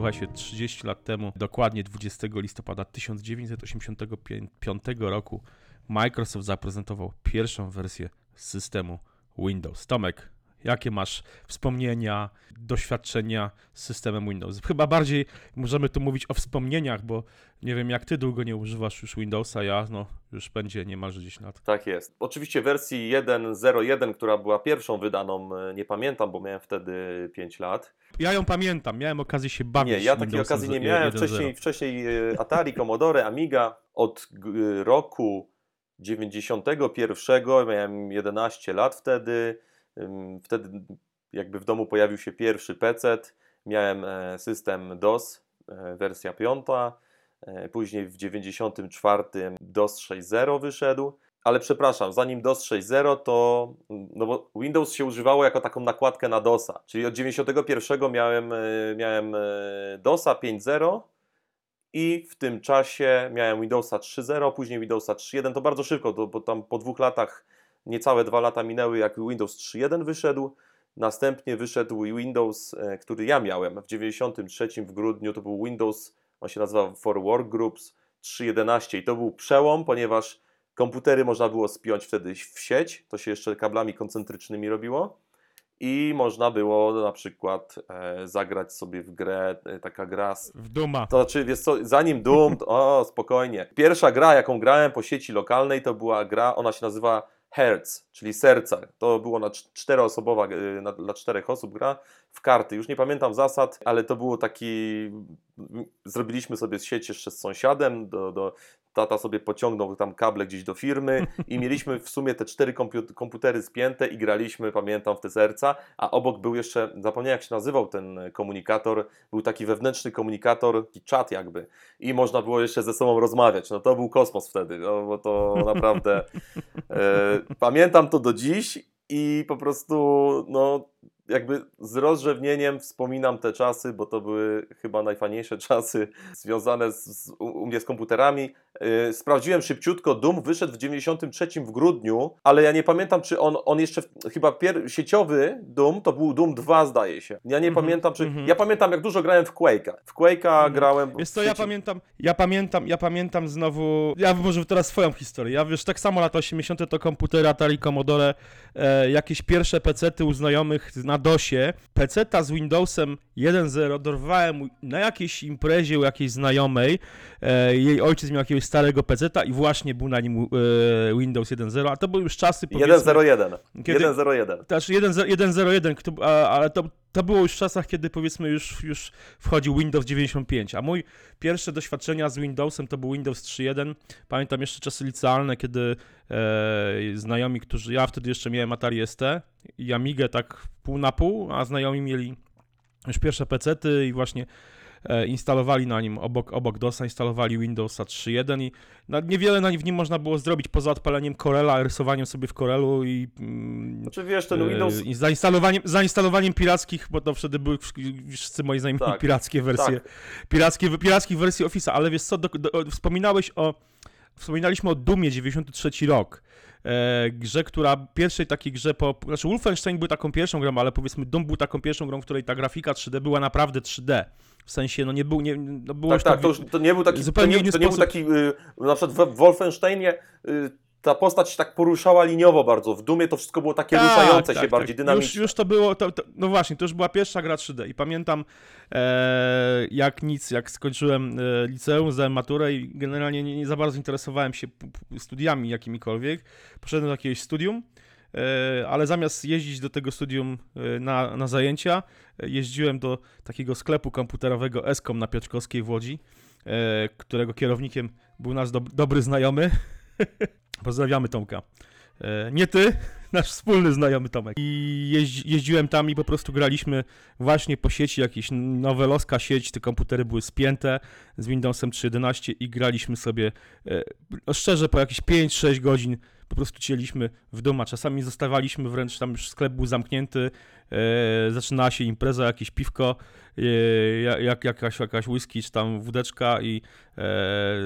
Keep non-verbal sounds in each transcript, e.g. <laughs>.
słuchajcie, 30 lat temu, dokładnie 20 listopada 1985 roku, Microsoft zaprezentował pierwszą wersję systemu Windows. Tomek, jakie masz wspomnienia, doświadczenia z systemem Windows? Chyba bardziej możemy tu mówić o wspomnieniach, bo nie wiem, jak ty długo nie używasz już Windowsa, ja no już będzie niemalże 10 lat. Tak jest. Oczywiście wersji 1.01, która była pierwszą wydaną, e, nie pamiętam, bo miałem wtedy 5 lat. Ja ją pamiętam, miałem okazję się bawić. Nie, ja takiej okazji nie miałem. Wcześniej, wcześniej e, Atari, Commodore, Amiga. Od roku 91 miałem 11 lat wtedy. Wtedy jakby w domu pojawił się pierwszy PC. Miałem system DOS, wersja 5 E, później w 94 DOS 6.0 wyszedł. Ale przepraszam, zanim DOS 6.0 to no bo Windows się używało jako taką nakładkę na DOSa. Czyli od 91 miałem, e, miałem e, DOSa 5.0 i w tym czasie miałem Windowsa 3.0, później Windowsa 3.1. To bardzo szybko, bo tam po dwóch latach, niecałe dwa lata minęły, jak Windows 3.1 wyszedł. Następnie wyszedł Windows, który ja miałem w 93 w grudniu. To był Windows on się nazywa For Workgroups 3.11 i to był przełom, ponieważ komputery można było spiąć wtedy w sieć, to się jeszcze kablami koncentrycznymi robiło i można było na przykład e, zagrać sobie w grę, e, taka gra... Z, w Duma. To znaczy, wiesz co, zanim Doom, to, o spokojnie. Pierwsza gra, jaką grałem po sieci lokalnej, to była gra, ona się nazywa Hertz, czyli serca. To było na czteroosobowa, e, na, dla czterech osób gra w karty. Już nie pamiętam zasad, ale to było taki. Zrobiliśmy sobie sieć jeszcze z sąsiadem, do, do, tata sobie pociągnął tam kable gdzieś do firmy i <laughs> mieliśmy w sumie te cztery komputery spięte i graliśmy, pamiętam, w te serca, a obok był jeszcze, zapomniałem jak się nazywał ten komunikator, był taki wewnętrzny komunikator, taki czat jakby i można było jeszcze ze sobą rozmawiać. No to był kosmos wtedy, no, bo to naprawdę e, pamiętam to do dziś i po prostu no jakby z rozrzewnieniem wspominam te czasy, bo to były chyba najfajniejsze <laughs> czasy związane z, z, u mnie z komputerami. Yy, sprawdziłem szybciutko, Doom wyszedł w 93 w grudniu, ale ja nie pamiętam, czy on, on jeszcze, chyba pier, sieciowy Doom, to był Doom 2 zdaje się. Ja nie mm -hmm, pamiętam, czy, mm -hmm. ja pamiętam jak dużo grałem w Quake'a. W Quake'a mm -hmm. grałem... Wiesz co, ja pamiętam, ja pamiętam, ja pamiętam znowu, ja może teraz swoją historię, ja wiesz, tak samo lata 80 to komputery Atari Commodore, e, jakieś pierwsze pecety u znajomych na DOSie, peceta z Windowsem 1.0 dorwałem na jakiejś imprezie u jakiejś znajomej, e, jej ojciec miał jakiegoś starego peceta i właśnie był na nim e, Windows 1.0, a to były już czasy 1.01. 1.01. Też 1.01, ale to, to było już w czasach, kiedy powiedzmy już, już wchodził Windows 95, a mój pierwsze doświadczenia z Windowsem to był Windows 3.1. Pamiętam jeszcze czasy licealne, kiedy e, znajomi, którzy, ja wtedy jeszcze miałem Atari ST i Amigę tak pół na pół, a znajomi mieli już pierwsze pecety i właśnie E, instalowali na nim obok, obok DOSa, instalowali Windowsa 3.1 i no, niewiele na nim można było zrobić poza odpaleniem Corela, rysowaniem sobie w Corelu i mm, znaczy, wiesz, ten Windows... i zainstalowaniem, zainstalowaniem pirackich, bo to wtedy były wszyscy moi znajomi tak, pirackie wersje, tak. pirackie, pirackich wersji Office'a, ale wiesz co, do, do, wspominałeś o wspominaliśmy o Dumie 93 rok e, grze, która pierwszej takiej grze po. Znaczy, Wolfenstein był taką pierwszą grą, ale powiedzmy, Doom był taką pierwszą grą, w której ta grafika 3D była naprawdę 3D. W sensie, no nie był, nie, no było tak, tak, to, już, to nie był taki, zupełnie to nie, to nie był taki, yy, na przykład w Wolfensteinie yy, ta postać się tak poruszała liniowo bardzo. W Dumie to wszystko było takie tak, ruszające tak, się tak. bardziej dynamicznie. Już, już to było, to, to, no właśnie, to już była pierwsza gra 3D i pamiętam e, jak nic, jak skończyłem e, liceum, zdałem maturę i generalnie nie, nie za bardzo interesowałem się studiami jakimikolwiek. Poszedłem do jakiegoś studium, e, ale zamiast jeździć do tego studium e, na, na zajęcia, jeździłem do takiego sklepu komputerowego Eskom na Piotrkowskiej w Łodzi, e, którego kierownikiem był nasz do, dobry znajomy. <laughs> Pozdrawiamy Tomka. E, nie ty, <laughs> nasz wspólny znajomy Tomek. I jeździ, jeździłem tam i po prostu graliśmy właśnie po sieci, jakieś noweloska sieć, te komputery były spięte z Windowsem 3.11 i graliśmy sobie, e, no szczerze, po jakieś 5-6 godzin po prostu cieliśmy w domu. Czasami zostawaliśmy wręcz, tam już sklep był zamknięty, e, zaczynała się impreza, jakieś piwko, e, jak, jakaś, jakaś whisky czy tam wódeczka i, e,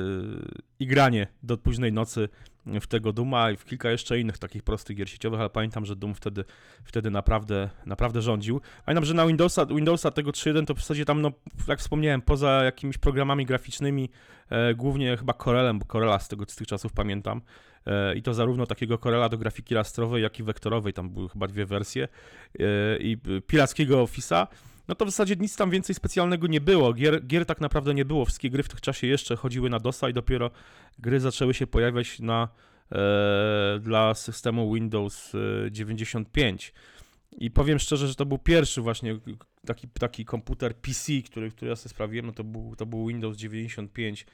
i granie do późnej nocy w tego Duma i w kilka jeszcze innych takich prostych gier sieciowych, ale pamiętam, że Doom wtedy, wtedy naprawdę, naprawdę rządził. Pamiętam, że na Windowsa, Windowsa tego 3.1 to w zasadzie tam, no, jak wspomniałem, poza jakimiś programami graficznymi, e, głównie chyba Corelem, bo Corela z, tego, z tych czasów pamiętam, e, i to zarówno takiego Corela do grafiki rastrowej, jak i wektorowej, tam były chyba dwie wersje, e, i pirackiego Office'a, no to w zasadzie nic tam więcej specjalnego nie było. Gier, gier tak naprawdę nie było. Wszystkie gry w tym czasie jeszcze chodziły na DOSa i dopiero gry zaczęły się pojawiać na, e, dla systemu Windows 95. E, I powiem szczerze, że to był pierwszy właśnie taki, taki komputer PC, który, który ja sobie sprawiłem, no to był, to był Windows 95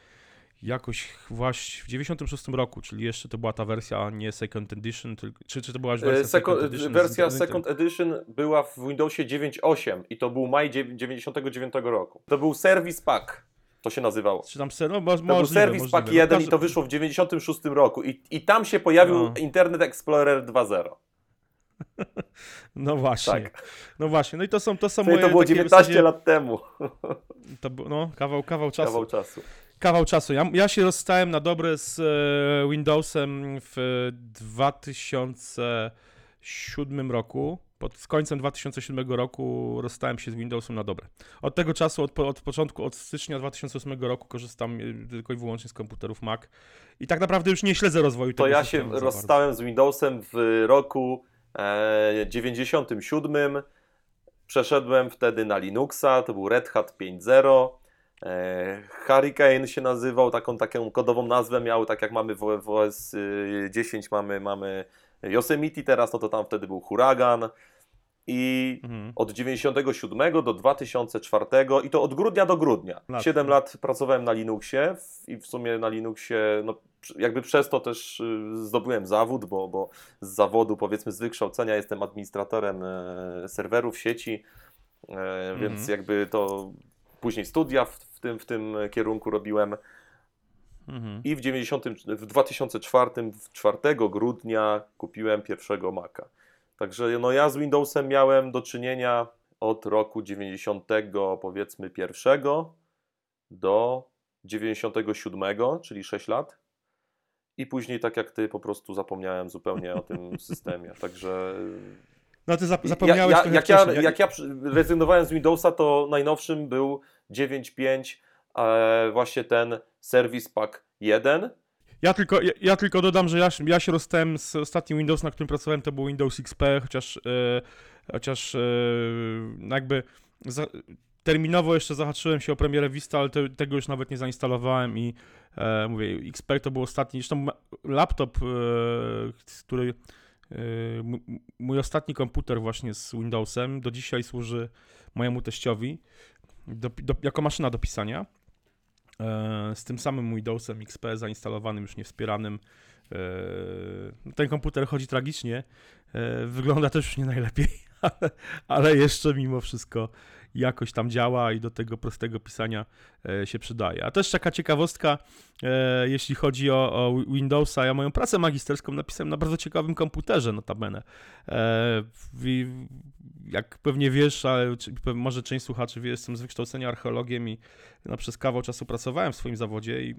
jakoś właśnie w 96 roku, czyli jeszcze to była ta wersja nie Second Edition, tylko, czy, czy to była wersja e, Second, Second Edition? Wersja Second Edition była w Windowsie 9.8 i to był maj 99 roku. To był Service Pack. To się nazywało. Czy tam ser, no, to był Service Pack 1 no, i to wyszło w 96 roku i, i tam się pojawił no. Internet Explorer 2.0. <laughs> No właśnie. Tak. No właśnie. No i to są to są Czyli moje to było 19 zasadzie... lat temu. To był, no, kawał, kawał czasu. Kawał czasu kawał czasu. Ja, ja się rozstałem na dobre z e, Windowsem w 2007 roku. Pod, z końcem 2007 roku rozstałem się z Windowsem na dobre. Od tego czasu, od, od początku, od stycznia 2008 roku korzystam e, tylko i wyłącznie z komputerów Mac i tak naprawdę już nie śledzę rozwoju to tego To ja się rozstałem z Windowsem w roku e, 97. Przeszedłem wtedy na Linuxa, to był Red Hat 5.0. E, Hurricane się nazywał, taką, taką kodową nazwę miał, tak jak mamy w, w OS 10 mamy, mamy Yosemite teraz, no to tam wtedy był huragan. I mhm. od 97 do 2004 i to od grudnia do grudnia. Lat. 7 lat pracowałem na Linuxie i w sumie na Linuxie, no, jakby przez to też y, zdobyłem zawód, bo, bo z zawodu powiedzmy z wykształcenia jestem administratorem e, serwerów sieci, e, więc mhm. jakby to później studia w, w, tym, w tym kierunku robiłem. Mhm. I w, 90, w 2004, 4 grudnia kupiłem pierwszego Maca. Także no ja z Windowsem miałem do czynienia od roku 90 powiedzmy pierwszego do 97, czyli 6 lat. I później tak jak ty po prostu zapomniałem zupełnie o tym <laughs> systemie. Także no ty zapomniałeś ja, ja, jak, ja, jak ja rezygnowałem z Windowsa, to najnowszym był 9.5, e, właśnie ten Service Pack 1. Ja tylko, ja, ja, tylko dodam, że ja, ja się rozstałem z ostatnim Windows, na którym pracowałem, to był Windows XP, chociaż, e, chociaż e, jakby za, terminowo jeszcze zahaczyłem się o premierę Vista, ale te, tego już nawet nie zainstalowałem i e, mówię, XP to był ostatni, zresztą laptop, e, który mój ostatni komputer właśnie z Windowsem do dzisiaj służy mojemu teściowi do, do, jako maszyna do pisania. E, z tym samym Windowsem XP zainstalowanym, już niewspieranym. E, ten komputer chodzi tragicznie. E, wygląda też już nie najlepiej, <laughs> ale jeszcze mimo wszystko jakoś tam działa i do tego prostego pisania e, się przydaje. A też taka ciekawostka, e, jeśli chodzi o, o Windowsa, ja moją pracę magisterską napisałem na bardzo ciekawym komputerze, notabene. E, jak pewnie wiesz, ale może część słuchaczy wie, jestem z wykształcenia archeologiem i no, przez kawał czasu pracowałem w swoim zawodzie i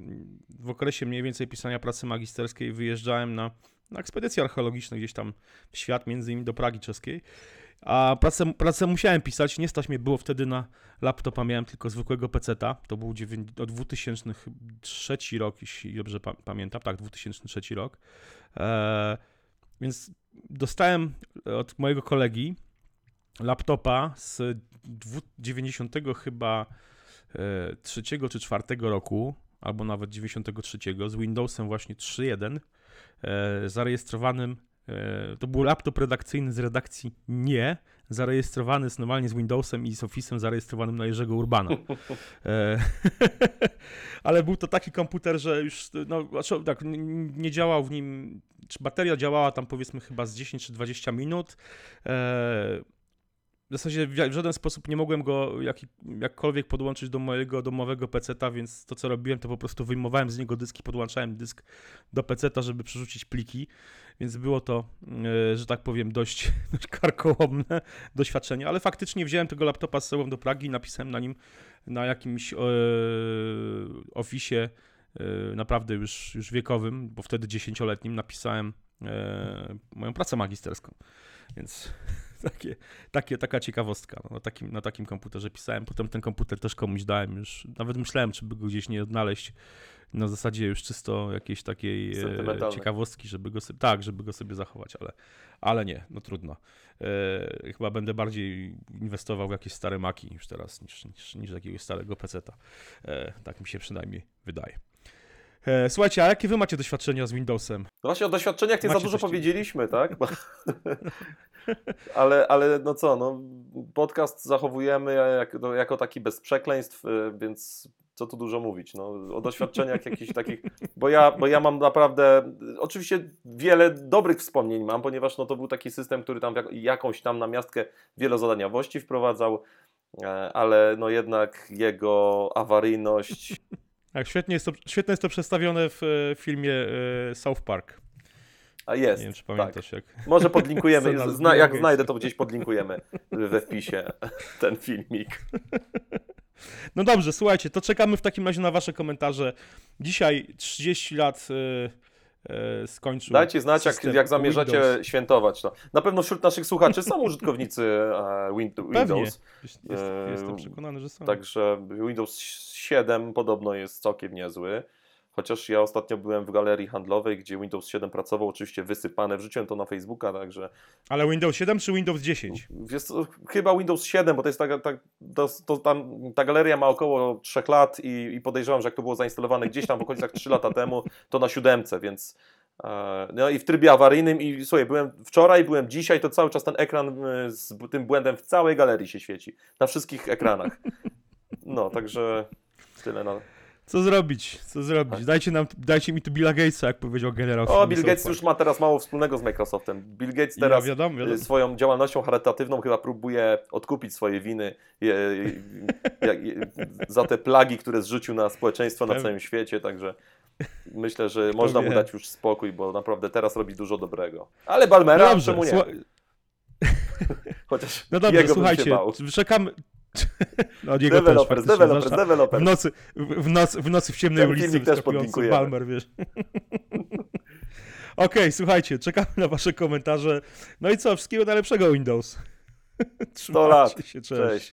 w okresie mniej więcej pisania pracy magisterskiej wyjeżdżałem na, na ekspedycje archeologiczne gdzieś tam w świat, między innymi do Pragi czeskiej. A pracę, pracę musiałem pisać, nie stać mnie było wtedy na laptopa, miałem tylko zwykłego peceta, to był 2003 rok, jeśli dobrze pa pamiętam, tak, 2003 rok. E, więc dostałem od mojego kolegi laptopa z 90 chyba e, trzeciego czy czwartego roku, albo nawet 93, z Windowsem właśnie 3.1, e, zarejestrowanym E, to był laptop redakcyjny z redakcji Nie, zarejestrowany z, normalnie z Windowsem i z Office'em zarejestrowanym na Jerzego Urbana. <laughs> E, <laughs> ale był to taki komputer, że już no, znaczy, tak, nie działał w nim, czy bateria działała tam powiedzmy chyba z 10 czy 20 minut. E, w zasadzie w żaden sposób nie mogłem go jak, jakkolwiek podłączyć do mojego domowego peceta, więc to co robiłem, to po prostu wyjmowałem z niego dyski, podłączałem dysk do peceta, żeby przerzucić pliki, więc było to, e, że tak powiem, dość, <laughs> dość karkołomne doświadczenie, ale faktycznie wziąłem tego laptopa z sobą do Pragi i napisałem na nim na jakimś e, oficie y, naprawdę już, już wiekowym, bo wtedy dziesięcioletnim napisałem e, moją pracę magisterską. Więc <laughs> <laughs> takie, takie, taka ciekawostka. No, na, takim, na takim komputerze pisałem. Potem ten komputer też komuś dałem już. Nawet myślałem, czy by go gdzieś nie odnaleźć na zasadzie już czysto jakiejś takiej e, ciekawostki, żeby go sobie, tak, żeby go sobie zachować, ale, ale nie, no trudno. E, chyba będę bardziej inwestował w jakieś stare maki już teraz niż, niż, niż jakiegoś starego peceta. E, tak mi się przynajmniej wydaje. E, słuchajcie, a jakie wy macie doświadczenia z Windowsem? No właśnie o doświadczeniach nie za dużo powiedzieliśmy, tak? <laughs> <laughs> Ale, ale no co, no, podcast zachowujemy jak, no, jako taki bez przekleństw, y, więc co tu dużo mówić, no, o doświadczeniach jakichś takich, bo ja, bo ja mam naprawdę, oczywiście wiele dobrych wspomnień mam, ponieważ no, to był taki system, który tam jak, jakąś tam namiastkę wielozadaniowości wprowadzał, e, ale no jednak jego awaryjność Tak, świetnie jest to, świetnie jest to przedstawione w e, filmie e, South Park. a Nie jest, wiem, czy tak. pamiętasz jak. Może podlinkujemy, <laughs> zna, jak znajdę, to gdzieś podlinkujemy we wpisie <laughs> ten filmik. <laughs> No dobrze, słuchajcie, to czekamy w takim razie na wasze komentarze. Dzisiaj 30 lat e, skończył. Dajcie znać, jak, jak zamierzacie Windows. świętować to. Na pewno wśród naszych słuchaczy są użytkownicy e, Win- Pewnie. Windows, Jest, jest, Eee, jestem przekonany, że są. także Windows 7 podobno jest całkiem niezły. Chociaż ja ostatnio byłem w galerii handlowej, gdzie Windows 7 pracował, oczywiście wysypane, wrzuciłem to na Facebooka, także Ale Windows 7 czy Windows 10? Jest to chyba Windows 7, bo to jest taka, tak, to, to tam, ta galeria ma około 3 lat i, i podejrzewam, że jak to było zainstalowane gdzieś tam w okolicach 3 lata temu, to na siódemce, więc e, no i w trybie awaryjnym i słuchaj, byłem wczoraj, byłem dzisiaj, to cały czas ten ekran e, z tym błędem w całej galerii się świeci, na wszystkich ekranach. No, także tyle na... Co zrobić? Co zrobić? Tak. Dajcie, nam, dajcie mi tu Billa Gatesa, jak powiedział generał. O, Bill Gates już ma teraz mało wspólnego z Microsoftem. Bill Gates Ja, teraz wiadomo, wiadomo. Y, swoją działalnością charytatywną chyba próbuje odkupić swoje winy je, je, je, za te plagi, które zrzucił na społeczeństwo na całym świecie, także myślę, że można mu wie. dać już spokój, bo naprawdę teraz robi dużo dobrego. Ale Balmera, No dobrze, czemu nie? Chociaż <laughs> no dobrze, słuchajcie, czekamy... <laughs> No, jego też Developers, faktycznie, developers, zwłaszcza developers. w nocy, w, w, noc, w nocy w ciemnej Ten ulicy też. Balmer, wiesz. <laughs> Okej, słuchajcie, czekamy na wasze komentarze. No i co, wszystkiego najlepszego Windows. <laughs> Trzymajcie lat. się, cześć. Cześć.